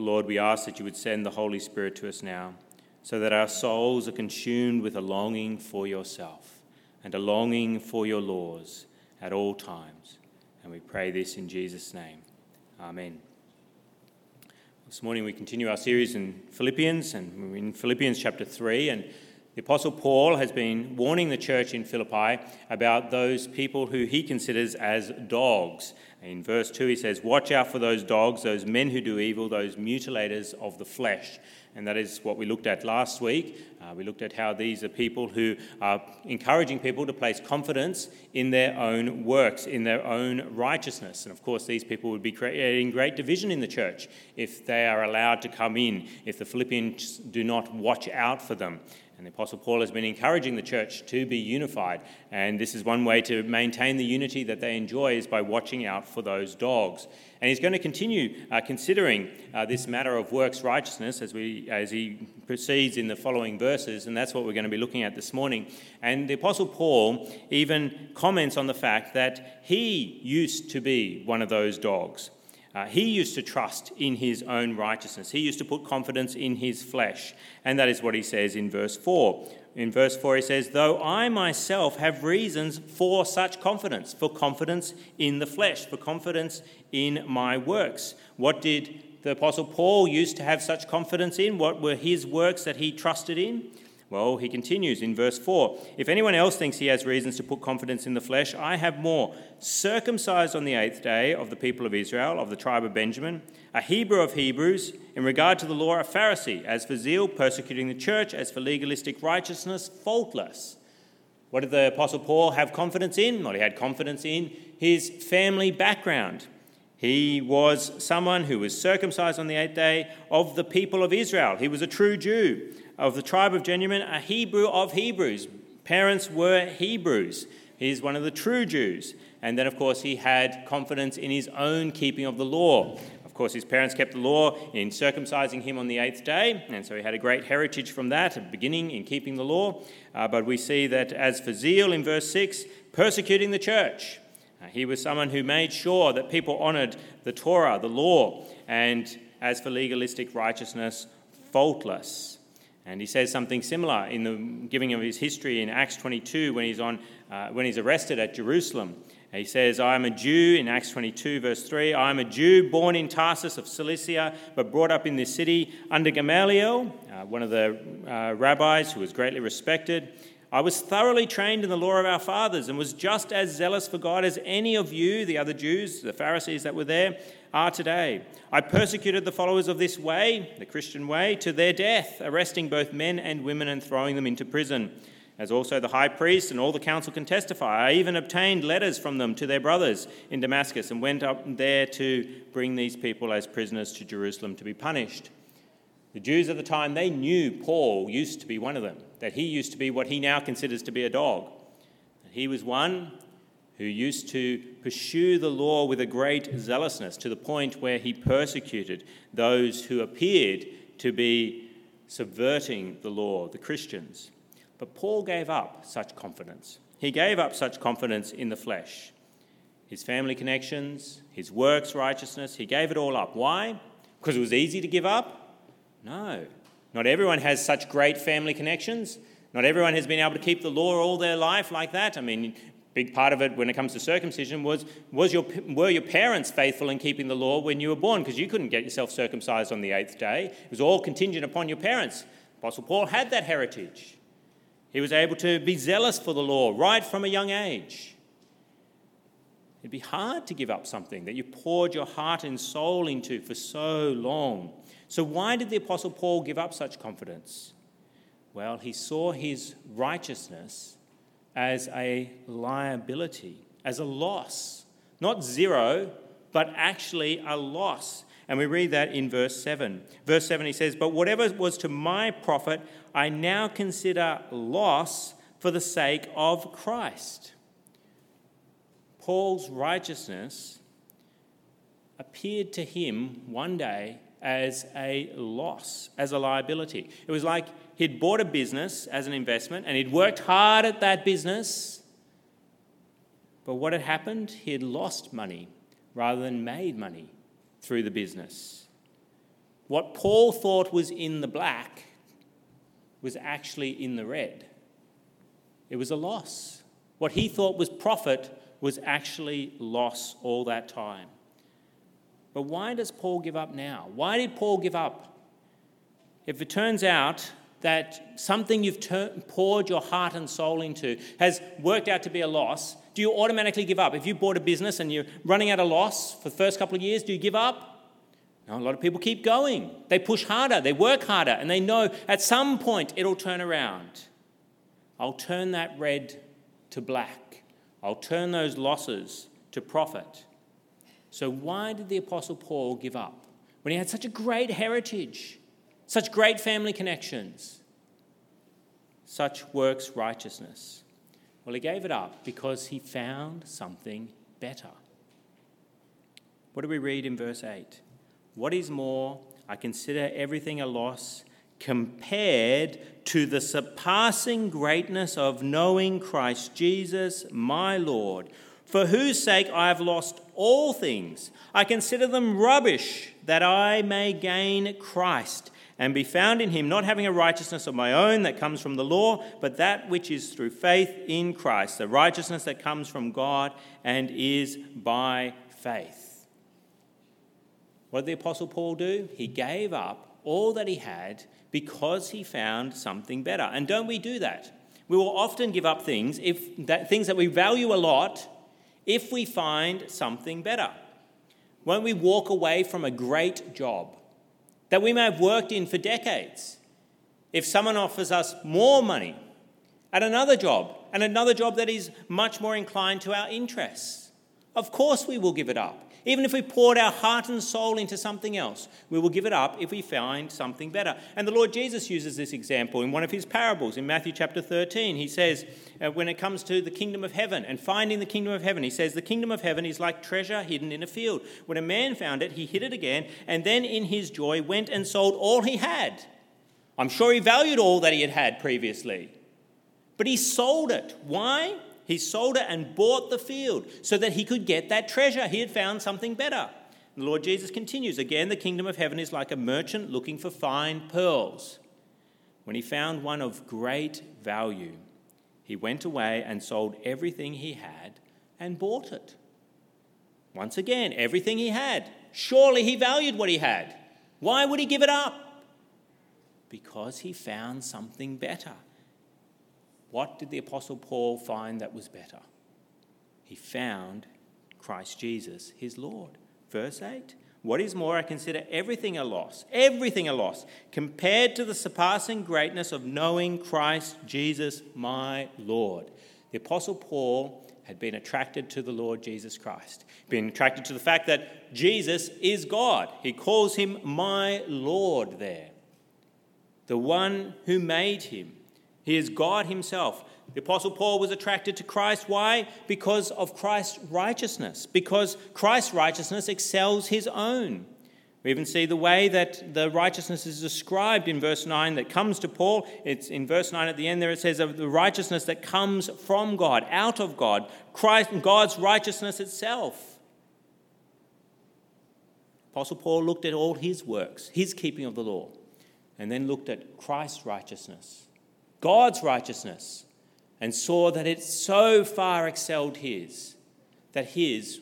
Lord, we ask that you would send the Holy Spirit to us now, so that our souls are consumed with a longing for yourself and a longing for your laws at all times. And we pray this in Jesus' name. Amen. This morning we continue our series in Philippians, and we're in Philippians chapter 3. And the Apostle Paul has been warning the church in Philippi about those people who he considers as dogs in verse 2, he says, Watch out for those dogs, those men who do evil, those mutilators of the flesh. And that is what we looked at last week. Uh, we looked at how these are people who are encouraging people to place confidence in their own works, in their own righteousness. And of course, these people would be creating great division in the church if they are allowed to come in, if the Philippians do not watch out for them. And the Apostle Paul has been encouraging the church to be unified. And this is one way to maintain the unity that they enjoy is by watching out for those dogs. And he's going to continue uh, considering uh, this matter of works righteousness as, we, as he proceeds in the following verses. And that's what we're going to be looking at this morning. And the Apostle Paul even comments on the fact that he used to be one of those dogs. Uh, he used to trust in his own righteousness. He used to put confidence in his flesh. And that is what he says in verse 4. In verse 4, he says, Though I myself have reasons for such confidence, for confidence in the flesh, for confidence in my works. What did the Apostle Paul used to have such confidence in? What were his works that he trusted in? Well, he continues in verse 4 If anyone else thinks he has reasons to put confidence in the flesh, I have more. Circumcised on the eighth day of the people of Israel, of the tribe of Benjamin, a Hebrew of Hebrews, in regard to the law, a Pharisee, as for zeal, persecuting the church, as for legalistic righteousness, faultless. What did the Apostle Paul have confidence in? Well, he had confidence in his family background. He was someone who was circumcised on the eighth day of the people of Israel. He was a true Jew of the tribe of Benjamin, a Hebrew of Hebrews. Parents were Hebrews. He's one of the true Jews. And then, of course, he had confidence in his own keeping of the law. Of course, his parents kept the law in circumcising him on the eighth day, and so he had a great heritage from that, beginning in keeping the law. Uh, but we see that as for zeal in verse 6, persecuting the church. Uh, he was someone who made sure that people honoured the Torah, the law, and as for legalistic righteousness, faultless. And he says something similar in the giving of his history in Acts 22 when he's, on, uh, when he's arrested at Jerusalem. He says, I am a Jew in Acts 22, verse 3. I am a Jew born in Tarsus of Cilicia, but brought up in this city under Gamaliel, uh, one of the uh, rabbis who was greatly respected. I was thoroughly trained in the law of our fathers and was just as zealous for God as any of you, the other Jews, the Pharisees that were there, are today. I persecuted the followers of this way, the Christian way, to their death, arresting both men and women and throwing them into prison. As also the high priest and all the council can testify, I even obtained letters from them to their brothers in Damascus and went up there to bring these people as prisoners to Jerusalem to be punished. The Jews at the time, they knew Paul used to be one of them, that he used to be what he now considers to be a dog. He was one who used to pursue the law with a great zealousness to the point where he persecuted those who appeared to be subverting the law, the Christians. But Paul gave up such confidence. He gave up such confidence in the flesh. His family connections, his works righteousness, he gave it all up. Why? Because it was easy to give up? No. Not everyone has such great family connections. Not everyone has been able to keep the law all their life like that. I mean, big part of it when it comes to circumcision was, was your, were your parents faithful in keeping the law when you were born? Because you couldn't get yourself circumcised on the eighth day. It was all contingent upon your parents. Apostle Paul had that heritage. He was able to be zealous for the law right from a young age. It'd be hard to give up something that you poured your heart and soul into for so long. So, why did the Apostle Paul give up such confidence? Well, he saw his righteousness as a liability, as a loss. Not zero, but actually a loss. And we read that in verse 7. Verse 7 he says, But whatever was to my profit, I now consider loss for the sake of Christ. Paul's righteousness appeared to him one day as a loss, as a liability. It was like he'd bought a business as an investment and he'd worked hard at that business. But what had happened? He had lost money rather than made money through the business. what Paul thought was in the black was actually in the red. It was a loss. What he thought was profit was actually loss all that time. But why does Paul give up now? Why did Paul give up? If it turns out that something you've ter- poured your heart and soul into has worked out to be a loss, do you automatically give up? If you bought a business and you're running at a loss for the first couple of years, do you give up? No, a lot of people keep going. They push harder, they work harder, and they know at some point it'll turn around. I'll turn that red to black. I'll turn those losses to profit. So, why did the Apostle Paul give up when he had such a great heritage, such great family connections, such works righteousness? Well, he gave it up because he found something better. What do we read in verse 8? What is more, I consider everything a loss compared to the surpassing greatness of knowing Christ Jesus, my Lord, for whose sake I have lost all things. I consider them rubbish that I may gain Christ and be found in him, not having a righteousness of my own that comes from the law, but that which is through faith in Christ, the righteousness that comes from God and is by faith. What did the Apostle Paul do? He gave up all that he had because he found something better. And don't we do that? We will often give up things if that, things that we value a lot if we find something better. Won't we walk away from a great job that we may have worked in for decades if someone offers us more money at another job and another job that is much more inclined to our interests? Of course, we will give it up even if we poured our heart and soul into something else, we will give it up if we find something better. And the Lord Jesus uses this example in one of his parables in Matthew chapter 13. He says, uh, when it comes to the kingdom of heaven and finding the kingdom of heaven, he says, The kingdom of heaven is like treasure hidden in a field. When a man found it, he hid it again, and then in his joy went and sold all he had. I'm sure he valued all that he had had previously. But he sold it. Why? He sold it and bought the field so that he could get that treasure. He had found something better. The Lord Jesus continues Again, the kingdom of heaven is like a merchant looking for fine pearls. When he found one of great value, he went away and sold everything he had and bought it. Once again, everything he had. Surely he valued what he had. Why would he give it up? Because he found something better. What did the Apostle Paul find that was better? He found Christ Jesus, his Lord. Verse 8 What is more, I consider everything a loss, everything a loss, compared to the surpassing greatness of knowing Christ Jesus, my Lord. The Apostle Paul had been attracted to the Lord Jesus Christ, been attracted to the fact that Jesus is God. He calls him my Lord there, the one who made him he is God Himself. The Apostle Paul was attracted to Christ. Why? Because of Christ's righteousness, because Christ's righteousness excels his own. We even see the way that the righteousness is described in verse 9 that comes to Paul. It's in verse 9 at the end there it says of the righteousness that comes from God, out of God, Christ and God's righteousness itself. Apostle Paul looked at all his works, his keeping of the law, and then looked at Christ's righteousness God's righteousness, and saw that it so far excelled his that his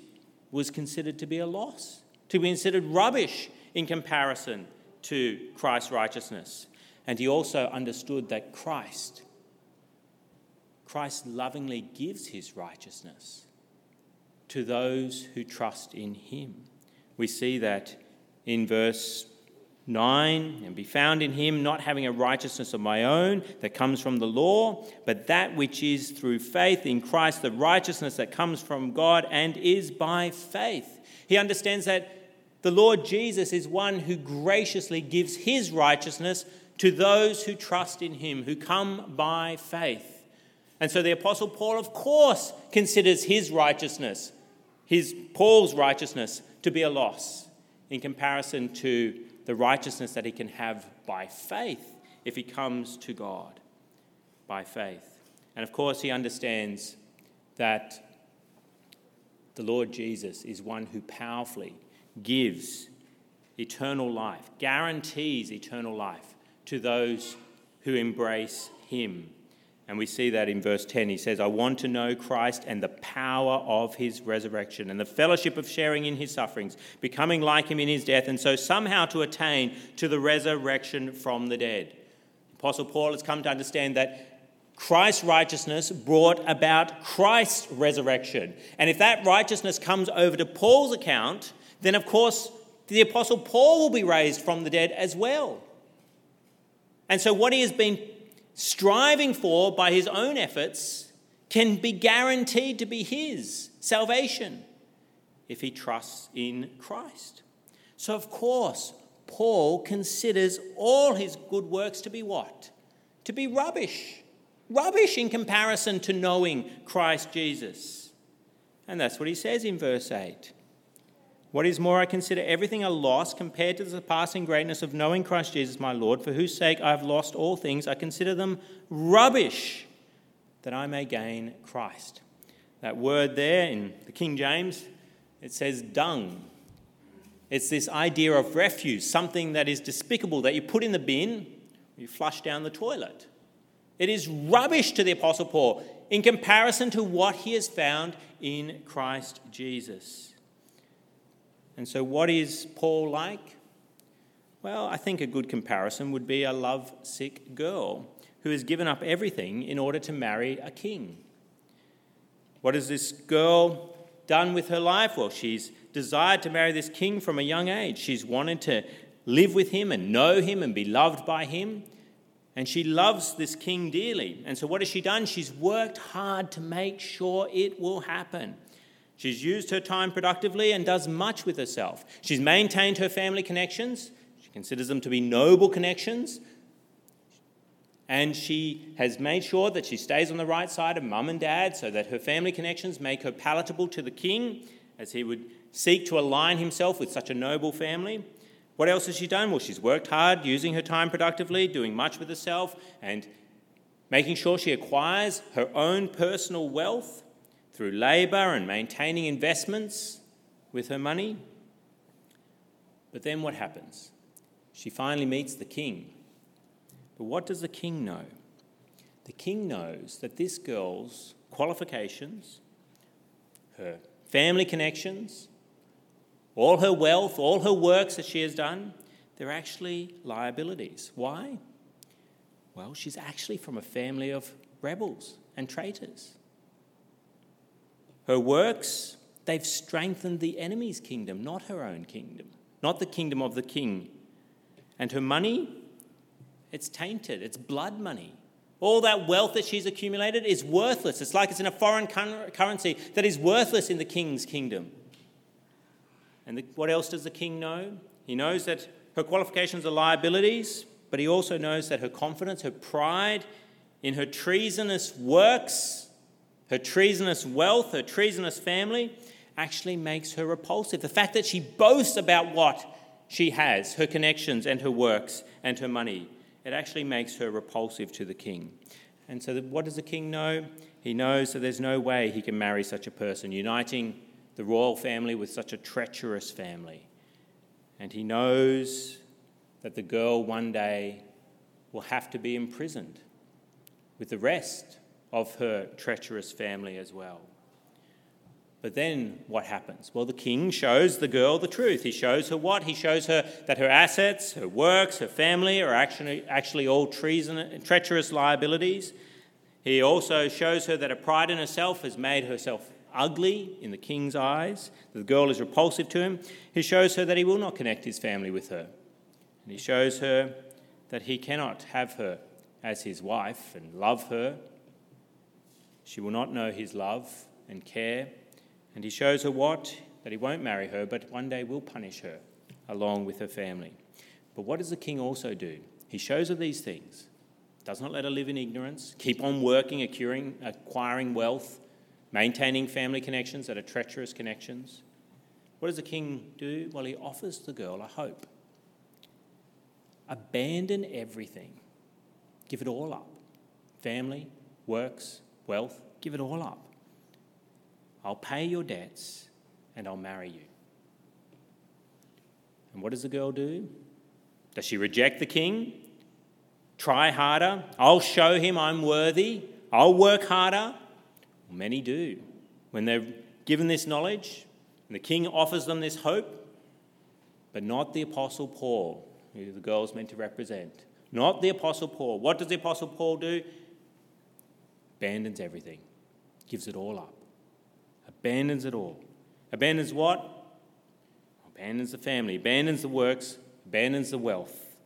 was considered to be a loss, to be considered rubbish in comparison to Christ's righteousness. And he also understood that Christ, Christ lovingly gives his righteousness to those who trust in him. We see that in verse 9 and be found in him, not having a righteousness of my own that comes from the law, but that which is through faith in Christ, the righteousness that comes from God and is by faith. He understands that the Lord Jesus is one who graciously gives his righteousness to those who trust in him, who come by faith. And so the Apostle Paul, of course, considers his righteousness, his Paul's righteousness, to be a loss in comparison to the righteousness that he can have by faith if he comes to God by faith. And of course, he understands that the Lord Jesus is one who powerfully gives eternal life, guarantees eternal life to those who embrace him. And we see that in verse 10. He says, I want to know Christ and the power of his resurrection and the fellowship of sharing in his sufferings, becoming like him in his death, and so somehow to attain to the resurrection from the dead. Apostle Paul has come to understand that Christ's righteousness brought about Christ's resurrection. And if that righteousness comes over to Paul's account, then of course the Apostle Paul will be raised from the dead as well. And so, what he has been striving for by his own efforts can be guaranteed to be his salvation if he trusts in Christ. So, of course, Paul considers all his good works to be what? To be rubbish. Rubbish in comparison to knowing Christ Jesus. And that's what he says in verse 8. What is more, I consider everything a loss compared to the surpassing greatness of knowing Christ Jesus my Lord, for whose sake I have lost all things. I consider them rubbish that I may gain Christ. That word there in the King James, it says dung. It's this idea of refuse, something that is despicable that you put in the bin, you flush down the toilet. It is rubbish to the Apostle Paul in comparison to what he has found in Christ Jesus. And so, what is Paul like? Well, I think a good comparison would be a love sick girl who has given up everything in order to marry a king. What has this girl done with her life? Well, she's desired to marry this king from a young age. She's wanted to live with him and know him and be loved by him. And she loves this king dearly. And so, what has she done? She's worked hard to make sure it will happen. She's used her time productively and does much with herself. She's maintained her family connections. She considers them to be noble connections. And she has made sure that she stays on the right side of mum and dad so that her family connections make her palatable to the king as he would seek to align himself with such a noble family. What else has she done? Well, she's worked hard, using her time productively, doing much with herself, and making sure she acquires her own personal wealth through labour and maintaining investments with her money. But then what happens? She finally meets the king. But what does the king know? The king knows that this girl's qualifications, her family connections, all her wealth, all her works that she has done, they're actually liabilities. Why? Well, she's actually from a family of rebels and traitors. Her works, they've strengthened the enemy's kingdom, not her own kingdom, not the kingdom of the king. And her money, it's tainted, it's blood money. All that wealth that she's accumulated is worthless. It's like it's in a foreign currency that is worthless in the king's kingdom. And the, what else does the king know? He knows that her qualifications are liabilities, but he also knows that her confidence, her pride in her treasonous works, her treasonous wealth, her treasonous family, actually makes her repulsive. The fact that she boasts about what she has, her connections and her works and her money, it actually makes her repulsive to the king. And so, what does the king know? He knows that there's no way he can marry such a person, uniting the royal family with such a treacherous family. And he knows that the girl one day will have to be imprisoned with the rest of her treacherous family as well. But then what happens? Well, the king shows the girl the truth. He shows her what? He shows her that her assets, her works, her family are actually, actually all treason, treacherous liabilities. He also shows her that her pride in herself has made herself ugly in the king's eyes. The girl is repulsive to him. He shows her that he will not connect his family with her. And he shows her that he cannot have her as his wife and love her she will not know his love and care. And he shows her what? That he won't marry her, but one day will punish her along with her family. But what does the king also do? He shows her these things, does not let her live in ignorance, keep on working, acquiring, acquiring wealth, maintaining family connections that are treacherous connections. What does the king do? Well, he offers the girl a hope. Abandon everything, give it all up family, works, wealth, give it all up. I'll pay your debts and I'll marry you. And what does the girl do? Does she reject the king? Try harder? I'll show him I'm worthy. I'll work harder. Many do. When they're given this knowledge, and the king offers them this hope, but not the Apostle Paul, who the girl's meant to represent. Not the Apostle Paul. What does the Apostle Paul do? Abandons everything, gives it all up. Abandons it all. Abandons what? Abandons the family, abandons the works, abandons the wealth.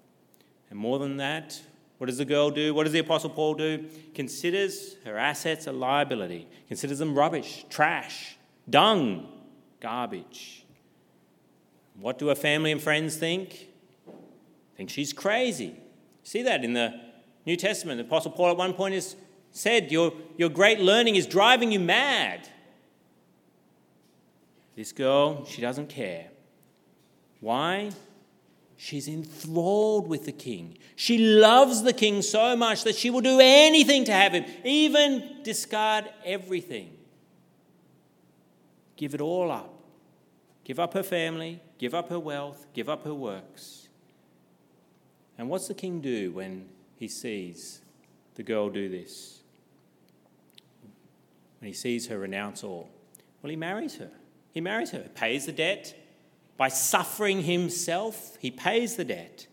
And more than that, what does the girl do? What does the Apostle Paul do? Considers her assets a liability, considers them rubbish, trash, dung, garbage. What do her family and friends think? Think she's crazy. See that in the New Testament. The Apostle Paul at one point has said, Your, your great learning is driving you mad. This girl, she doesn't care. Why? She's enthralled with the king. She loves the king so much that she will do anything to have him, even discard everything. Give it all up. Give up her family, give up her wealth, give up her works. And what's the king do when he sees the girl do this? When he sees her renounce all? Well, he marries her. He marries her, pays the debt, by suffering himself, he pays the debt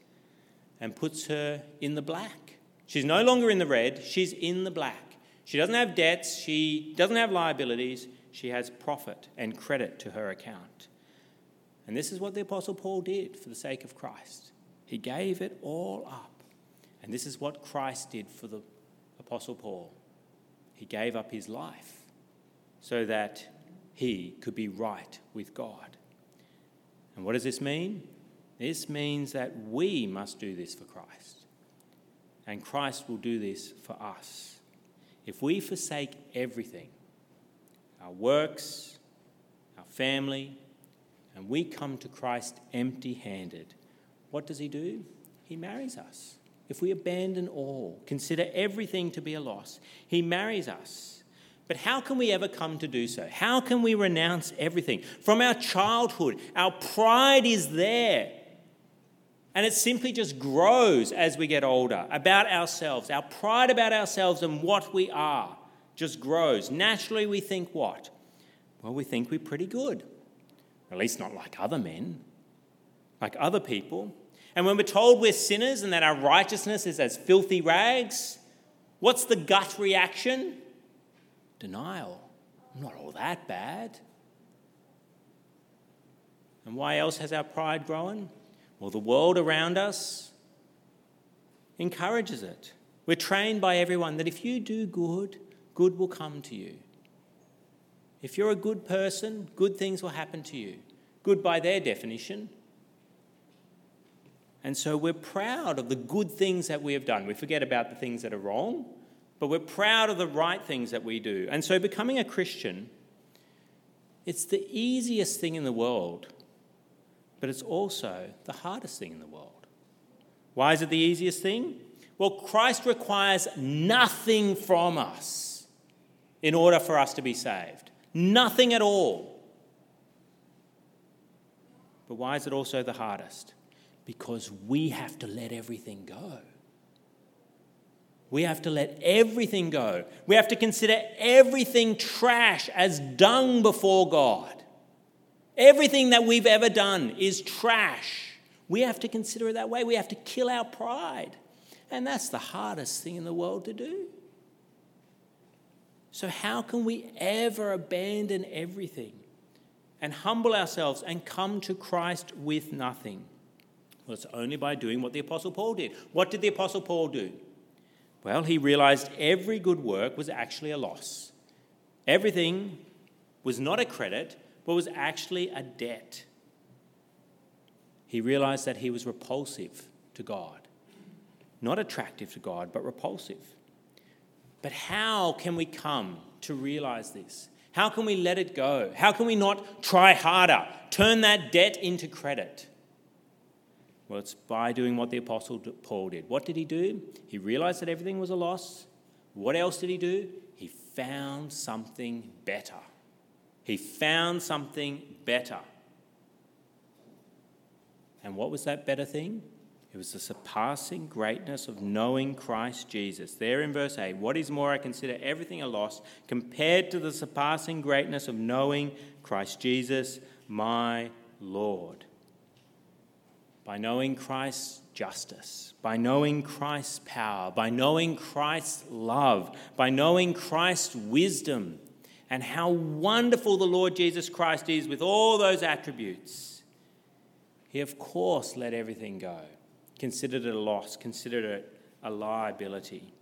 and puts her in the black. She's no longer in the red, she's in the black. She doesn't have debts, she doesn't have liabilities, she has profit and credit to her account. And this is what the Apostle Paul did for the sake of Christ. He gave it all up. And this is what Christ did for the Apostle Paul. He gave up his life so that he could be right with God. And what does this mean? This means that we must do this for Christ. And Christ will do this for us. If we forsake everything, our works, our family, and we come to Christ empty handed, what does He do? He marries us. If we abandon all, consider everything to be a loss, He marries us. But how can we ever come to do so? How can we renounce everything? From our childhood, our pride is there. And it simply just grows as we get older about ourselves. Our pride about ourselves and what we are just grows. Naturally, we think what? Well, we think we're pretty good. At least not like other men, like other people. And when we're told we're sinners and that our righteousness is as filthy rags, what's the gut reaction? Denial. I'm not all that bad. And why else has our pride grown? Well, the world around us encourages it. We're trained by everyone that if you do good, good will come to you. If you're a good person, good things will happen to you. Good by their definition. And so we're proud of the good things that we have done. We forget about the things that are wrong but we're proud of the right things that we do. And so becoming a Christian, it's the easiest thing in the world, but it's also the hardest thing in the world. Why is it the easiest thing? Well, Christ requires nothing from us in order for us to be saved. Nothing at all. But why is it also the hardest? Because we have to let everything go. We have to let everything go. We have to consider everything trash as dung before God. Everything that we've ever done is trash. We have to consider it that way. We have to kill our pride. And that's the hardest thing in the world to do. So, how can we ever abandon everything and humble ourselves and come to Christ with nothing? Well, it's only by doing what the Apostle Paul did. What did the Apostle Paul do? Well, he realized every good work was actually a loss. Everything was not a credit, but was actually a debt. He realized that he was repulsive to God. Not attractive to God, but repulsive. But how can we come to realize this? How can we let it go? How can we not try harder, turn that debt into credit? Well, it's by doing what the Apostle Paul did. What did he do? He realized that everything was a loss. What else did he do? He found something better. He found something better. And what was that better thing? It was the surpassing greatness of knowing Christ Jesus. There in verse 8, what is more, I consider everything a loss compared to the surpassing greatness of knowing Christ Jesus, my Lord. By knowing Christ's justice, by knowing Christ's power, by knowing Christ's love, by knowing Christ's wisdom, and how wonderful the Lord Jesus Christ is with all those attributes, he of course let everything go considered it a loss, considered it a liability.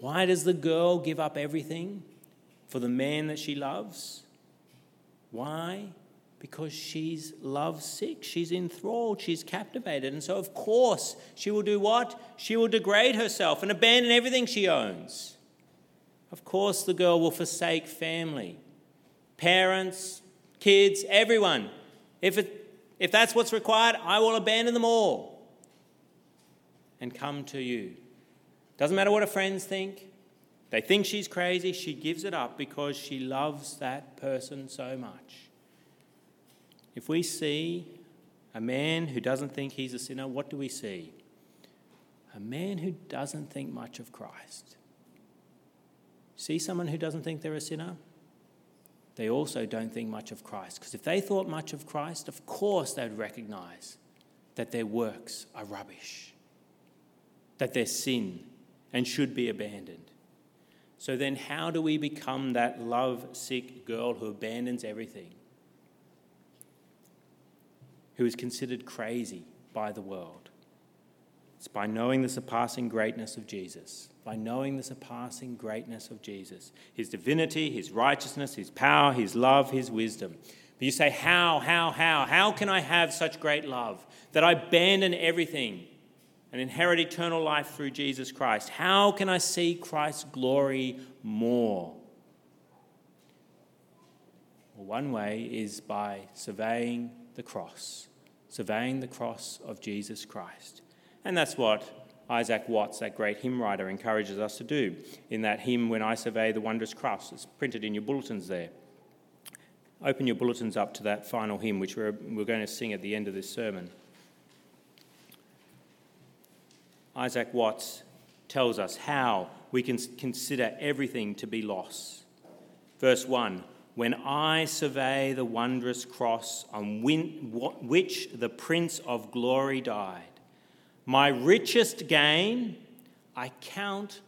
Why does the girl give up everything for the man that she loves? Why? Because she's lovesick, she's enthralled, she's captivated. And so, of course, she will do what? She will degrade herself and abandon everything she owns. Of course, the girl will forsake family, parents, kids, everyone. If, it, if that's what's required, I will abandon them all and come to you. Doesn't matter what her friends think. They think she's crazy. She gives it up because she loves that person so much. If we see a man who doesn't think he's a sinner, what do we see? A man who doesn't think much of Christ. See someone who doesn't think they're a sinner? They also don't think much of Christ. Because if they thought much of Christ, of course they'd recognize that their works are rubbish that they're sin and should be abandoned. So then, how do we become that love sick girl who abandons everything? Who is considered crazy by the world? It's by knowing the surpassing greatness of Jesus, by knowing the surpassing greatness of Jesus, his divinity, his righteousness, his power, his love, his wisdom. But you say, How, how, how? How can I have such great love that I abandon everything and inherit eternal life through Jesus Christ. How can I see Christ's glory more? Well, one way is by surveying the cross, surveying the cross of Jesus Christ. And that's what Isaac Watts, that great hymn writer, encourages us to do in that hymn, When I Survey the Wondrous Cross. It's printed in your bulletins there. Open your bulletins up to that final hymn, which we're, we're going to sing at the end of this sermon. Isaac Watts tells us how we can consider everything to be loss. Verse 1 When I survey the wondrous cross on which the Prince of Glory died, my richest gain I count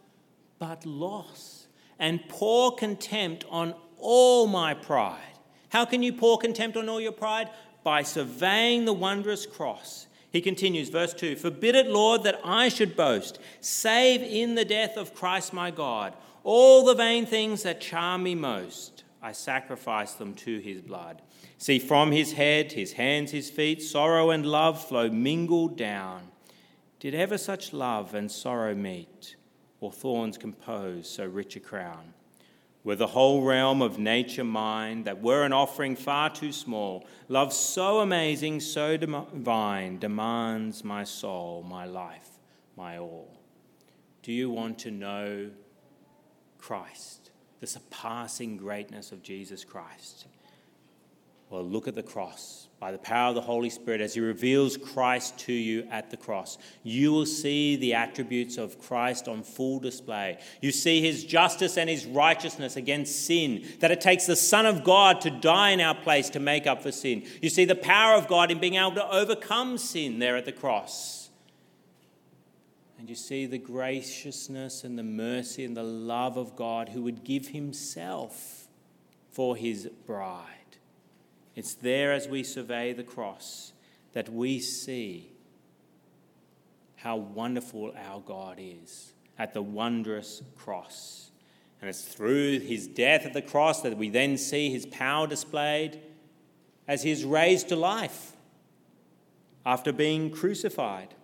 but loss, and pour contempt on all my pride. How can you pour contempt on all your pride? By surveying the wondrous cross he continues, verse 2 Forbid it, Lord, that I should boast, save in the death of Christ my God. All the vain things that charm me most, I sacrifice them to his blood. See, from his head, his hands, his feet, sorrow and love flow mingled down. Did ever such love and sorrow meet, or thorns compose so rich a crown? Were the whole realm of nature mine, that were an offering far too small, love so amazing, so divine, demands my soul, my life, my all. Do you want to know Christ, the surpassing greatness of Jesus Christ? Well, look at the cross. By the power of the Holy Spirit, as He reveals Christ to you at the cross, you will see the attributes of Christ on full display. You see His justice and His righteousness against sin, that it takes the Son of God to die in our place to make up for sin. You see the power of God in being able to overcome sin there at the cross. And you see the graciousness and the mercy and the love of God who would give Himself for His bride. It's there as we survey the cross that we see how wonderful our God is at the wondrous cross. And it's through his death at the cross that we then see his power displayed as he is raised to life after being crucified.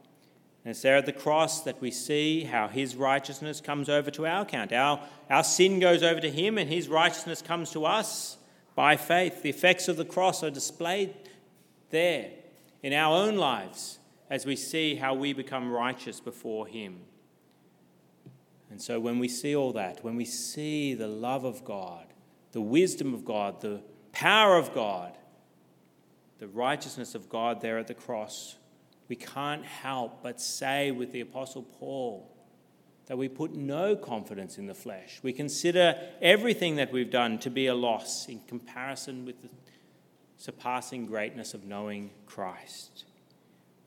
And it's there at the cross that we see how his righteousness comes over to our account. Our, our sin goes over to him, and his righteousness comes to us by faith. The effects of the cross are displayed there in our own lives as we see how we become righteous before Him. And so, when we see all that, when we see the love of God, the wisdom of God, the power of God, the righteousness of God there at the cross, we can't help but say with the Apostle Paul that we put no confidence in the flesh. We consider everything that we've done to be a loss in comparison with the surpassing greatness of knowing Christ.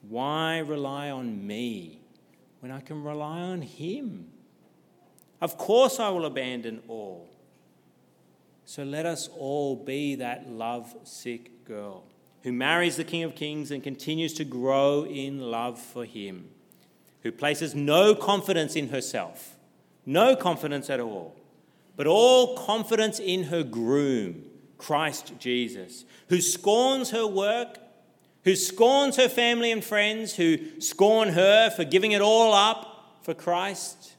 Why rely on me when I can rely on Him? Of course, I will abandon all. So let us all be that love sick girl who marries the King of Kings and continues to grow in love for Him, who places no confidence in herself, no confidence at all, but all confidence in her groom, Christ Jesus, who scorns her work, who scorns her family and friends, who scorn her for giving it all up for Christ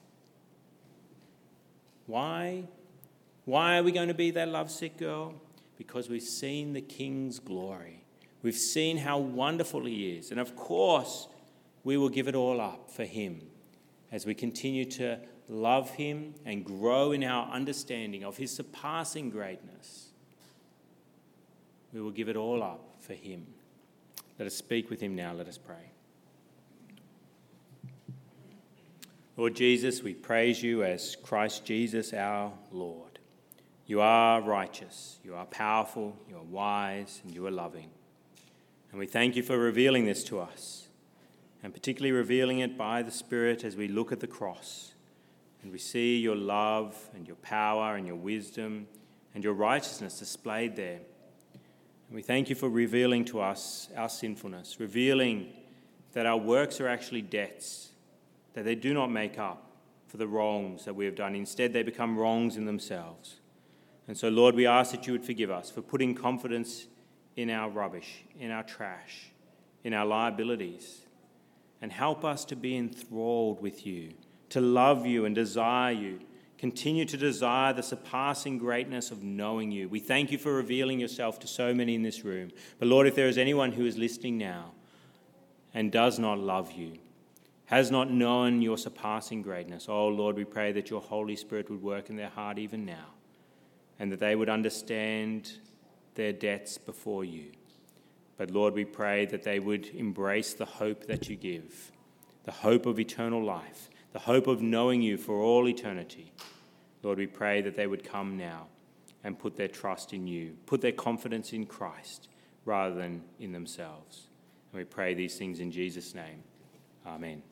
why? Why are we going to be that lovesick girl? Because we've seen the King's glory. We've seen how wonderful he is. And of course, we will give it all up for him as we continue to love him and grow in our understanding of his surpassing greatness. We will give it all up for him. Let us speak with him now. Let us pray. Lord Jesus, we praise you as Christ Jesus our Lord. You are righteous, you are powerful, you are wise, and you are loving. And we thank you for revealing this to us, and particularly revealing it by the Spirit as we look at the cross and we see your love and your power and your wisdom and your righteousness displayed there. And we thank you for revealing to us our sinfulness, revealing that our works are actually debts that they do not make up for the wrongs that we have done. Instead, they become wrongs in themselves. And so, Lord, we ask that you would forgive us for putting confidence in our rubbish, in our trash, in our liabilities, and help us to be enthralled with you, to love you and desire you. Continue to desire the surpassing greatness of knowing you. We thank you for revealing yourself to so many in this room. But Lord, if there is anyone who is listening now and does not love you, has not known your surpassing greatness. Oh Lord, we pray that your Holy Spirit would work in their heart even now and that they would understand their debts before you. But Lord, we pray that they would embrace the hope that you give, the hope of eternal life, the hope of knowing you for all eternity. Lord, we pray that they would come now and put their trust in you, put their confidence in Christ rather than in themselves. And we pray these things in Jesus' name. Amen.